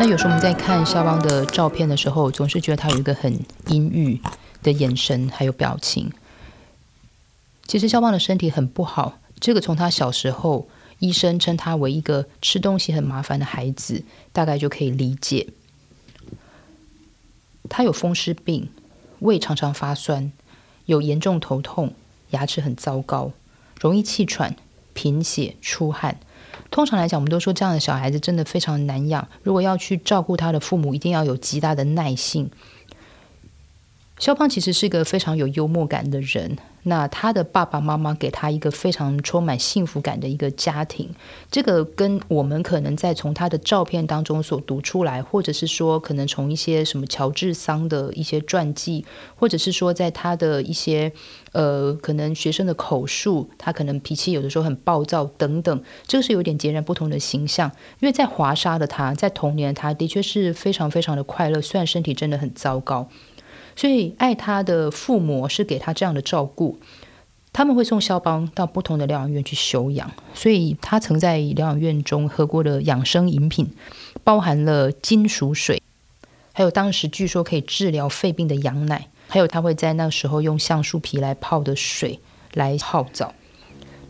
那有时候我们在看肖邦的照片的时候，总是觉得他有一个很阴郁的眼神，还有表情。其实肖邦的身体很不好，这个从他小时候，医生称他为一个吃东西很麻烦的孩子，大概就可以理解。他有风湿病，胃常常发酸，有严重头痛，牙齿很糟糕，容易气喘、贫血、出汗。通常来讲，我们都说这样的小孩子真的非常难养。如果要去照顾他的父母，一定要有极大的耐性。肖邦其实是一个非常有幽默感的人。那他的爸爸妈妈给他一个非常充满幸福感的一个家庭，这个跟我们可能在从他的照片当中所读出来，或者是说可能从一些什么乔治桑的一些传记，或者是说在他的一些呃可能学生的口述，他可能脾气有的时候很暴躁等等，这个是有点截然不同的形象。因为在华沙的他，在童年他的确是非常非常的快乐，虽然身体真的很糟糕。所以，爱他的父母是给他这样的照顾，他们会送肖邦到不同的疗养院去休养。所以他曾在疗养院中喝过的养生饮品，包含了金属水，还有当时据说可以治疗肺病的羊奶，还有他会在那时候用橡树皮来泡的水来泡澡。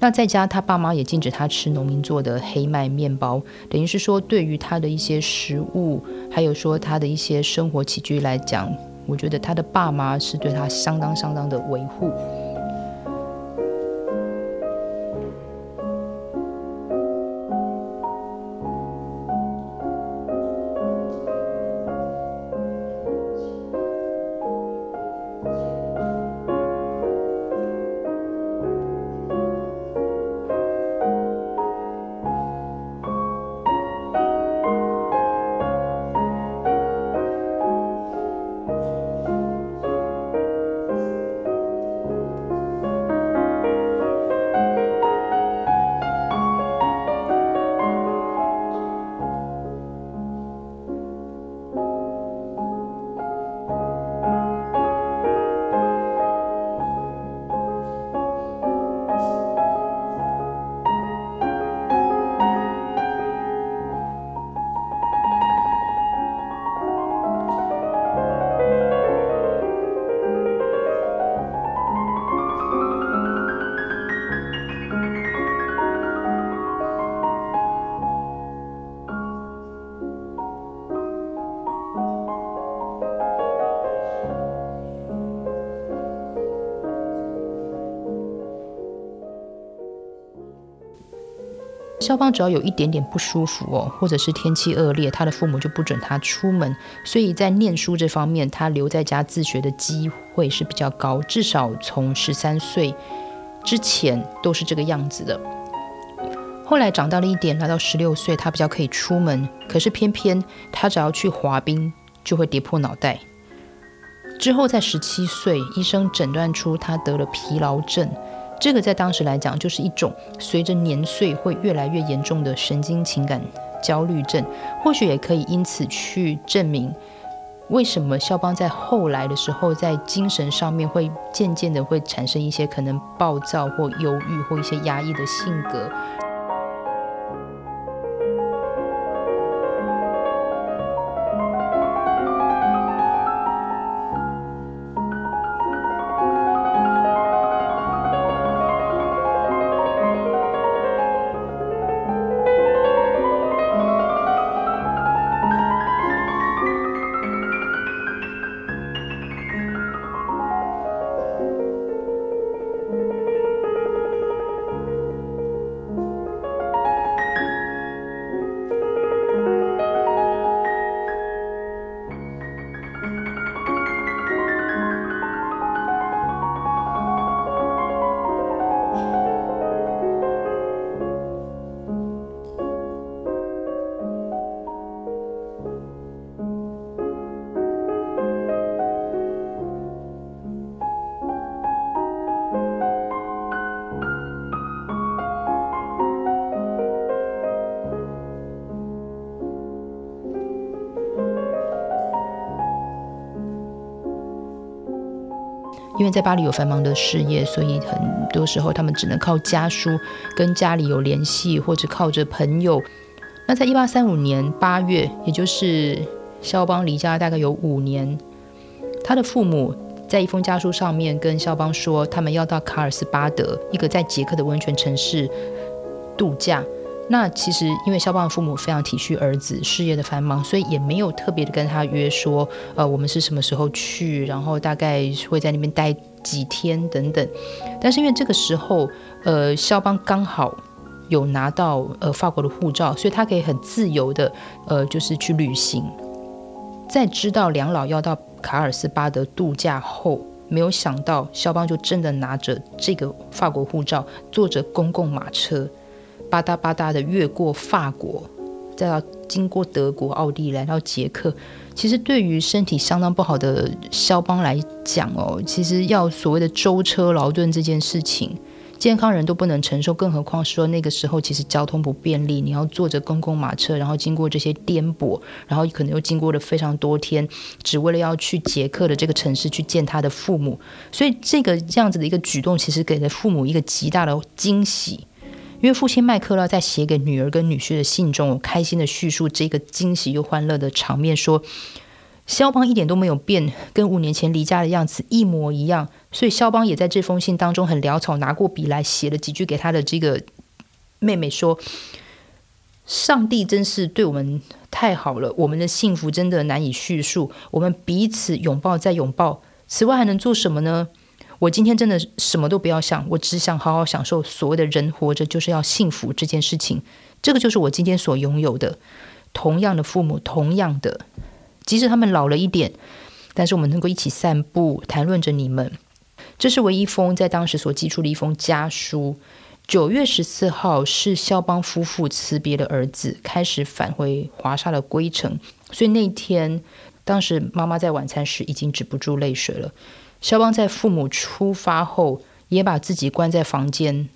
那在家，他爸妈也禁止他吃农民做的黑麦面包，等于是说，对于他的一些食物，还有说他的一些生活起居来讲。我觉得他的爸妈是对他相当相当的维护。肖邦只要有一点点不舒服哦，或者是天气恶劣，他的父母就不准他出门。所以在念书这方面，他留在家自学的机会是比较高，至少从十三岁之前都是这个样子的。后来长大了一点，来到十六岁，他比较可以出门，可是偏偏他只要去滑冰就会跌破脑袋。之后在十七岁，医生诊断出他得了疲劳症。这个在当时来讲，就是一种随着年岁会越来越严重的神经情感焦虑症。或许也可以因此去证明，为什么肖邦在后来的时候，在精神上面会渐渐的会产生一些可能暴躁或忧郁或一些压抑的性格。因为在巴黎有繁忙的事业，所以很多时候他们只能靠家书跟家里有联系，或者靠着朋友。那在一八三五年八月，也就是肖邦离家大概有五年，他的父母在一封家书上面跟肖邦说，他们要到卡尔斯巴德一个在捷克的温泉城市度假。那其实因为肖邦的父母非常体恤儿子事业的繁忙，所以也没有特别的跟他约说，呃，我们是什么时候去，然后大概会在那边待几天等等。但是因为这个时候，呃，肖邦刚好。有拿到呃法国的护照，所以他可以很自由的呃就是去旅行。在知道两老要到卡尔斯巴德度假后，没有想到肖邦就真的拿着这个法国护照，坐着公共马车，吧嗒吧嗒的越过法国，再到经过德国、奥地利，来到捷克。其实对于身体相当不好的肖邦来讲哦，其实要所谓的舟车劳顿这件事情。健康人都不能承受，更何况说那个时候其实交通不便利，你要坐着公共马车，然后经过这些颠簸，然后可能又经过了非常多天，只为了要去捷克的这个城市去见他的父母。所以这个这样子的一个举动，其实给了父母一个极大的惊喜。因为父亲麦克勒在写给女儿跟女婿的信中，开心的叙述这个惊喜又欢乐的场面，说。肖邦一点都没有变，跟五年前离家的样子一模一样。所以肖邦也在这封信当中很潦草，拿过笔来写了几句给他的这个妹妹说：“上帝真是对我们太好了，我们的幸福真的难以叙述。我们彼此拥抱再拥抱，此外还能做什么呢？我今天真的什么都不要想，我只想好好享受所谓的人活着就是要幸福这件事情。这个就是我今天所拥有的。同样的父母，同样的。”即使他们老了一点，但是我们能够一起散步，谈论着你们。这是唯一封在当时所寄出的一封家书。九月十四号是肖邦夫妇辞别了儿子，开始返回华沙的归程。所以那天，当时妈妈在晚餐时已经止不住泪水了。肖邦在父母出发后，也把自己关在房间，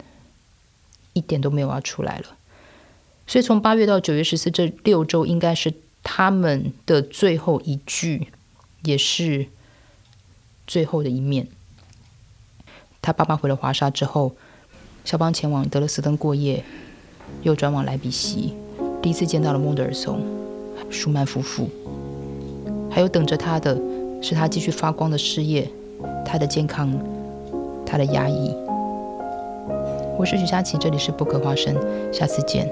一点都没有要出来了。所以从八月到九月十四这六周，应该是。他们的最后一句，也是最后的一面。他爸爸回了华沙之后，肖邦前往德勒斯登过夜，又转往莱比锡，第一次见到了孟德尔松、舒曼夫妇，还有等着他的是他继续发光的事业，他的健康，他的压抑。我是许佳琪，这里是不可花生，下次见。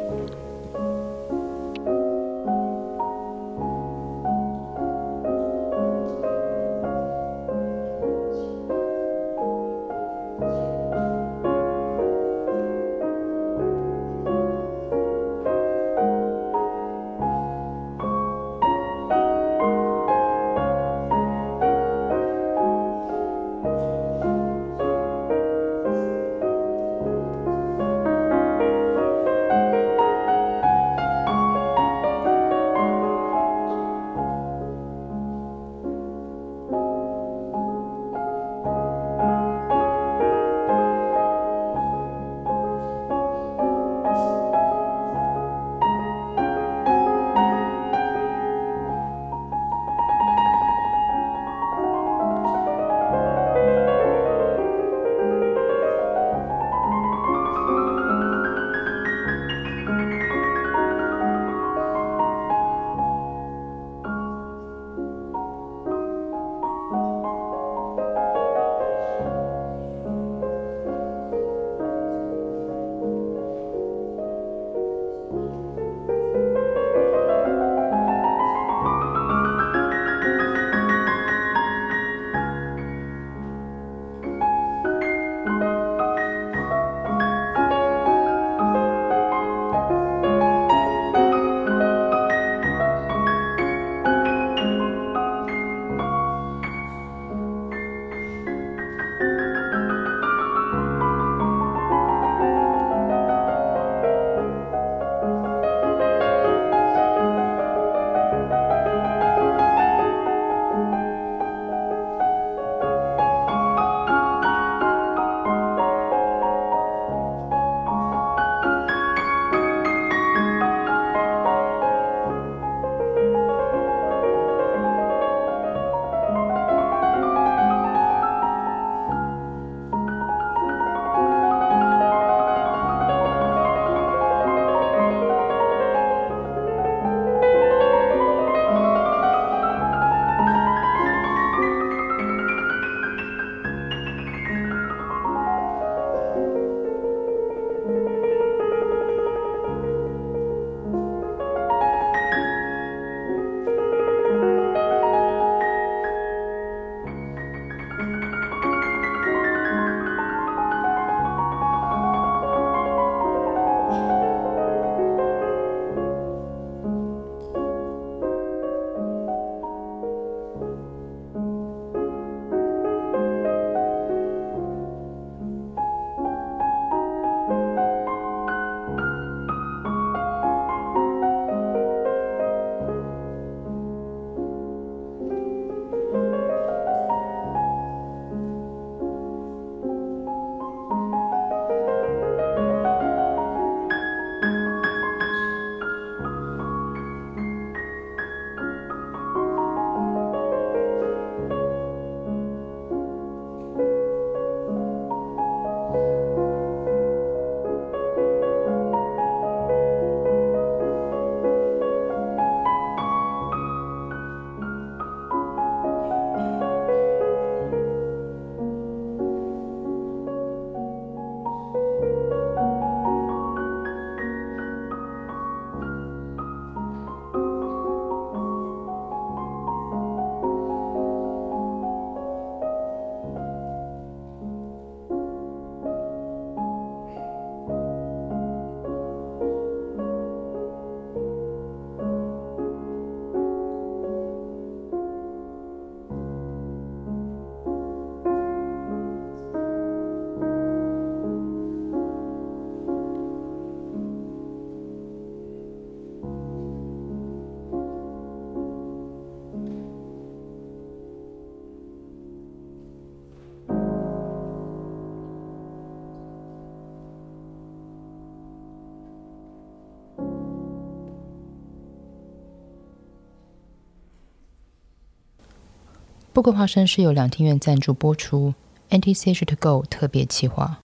富贵花生是由两厅院赞助播出，NTC 是 To Go 特别企划。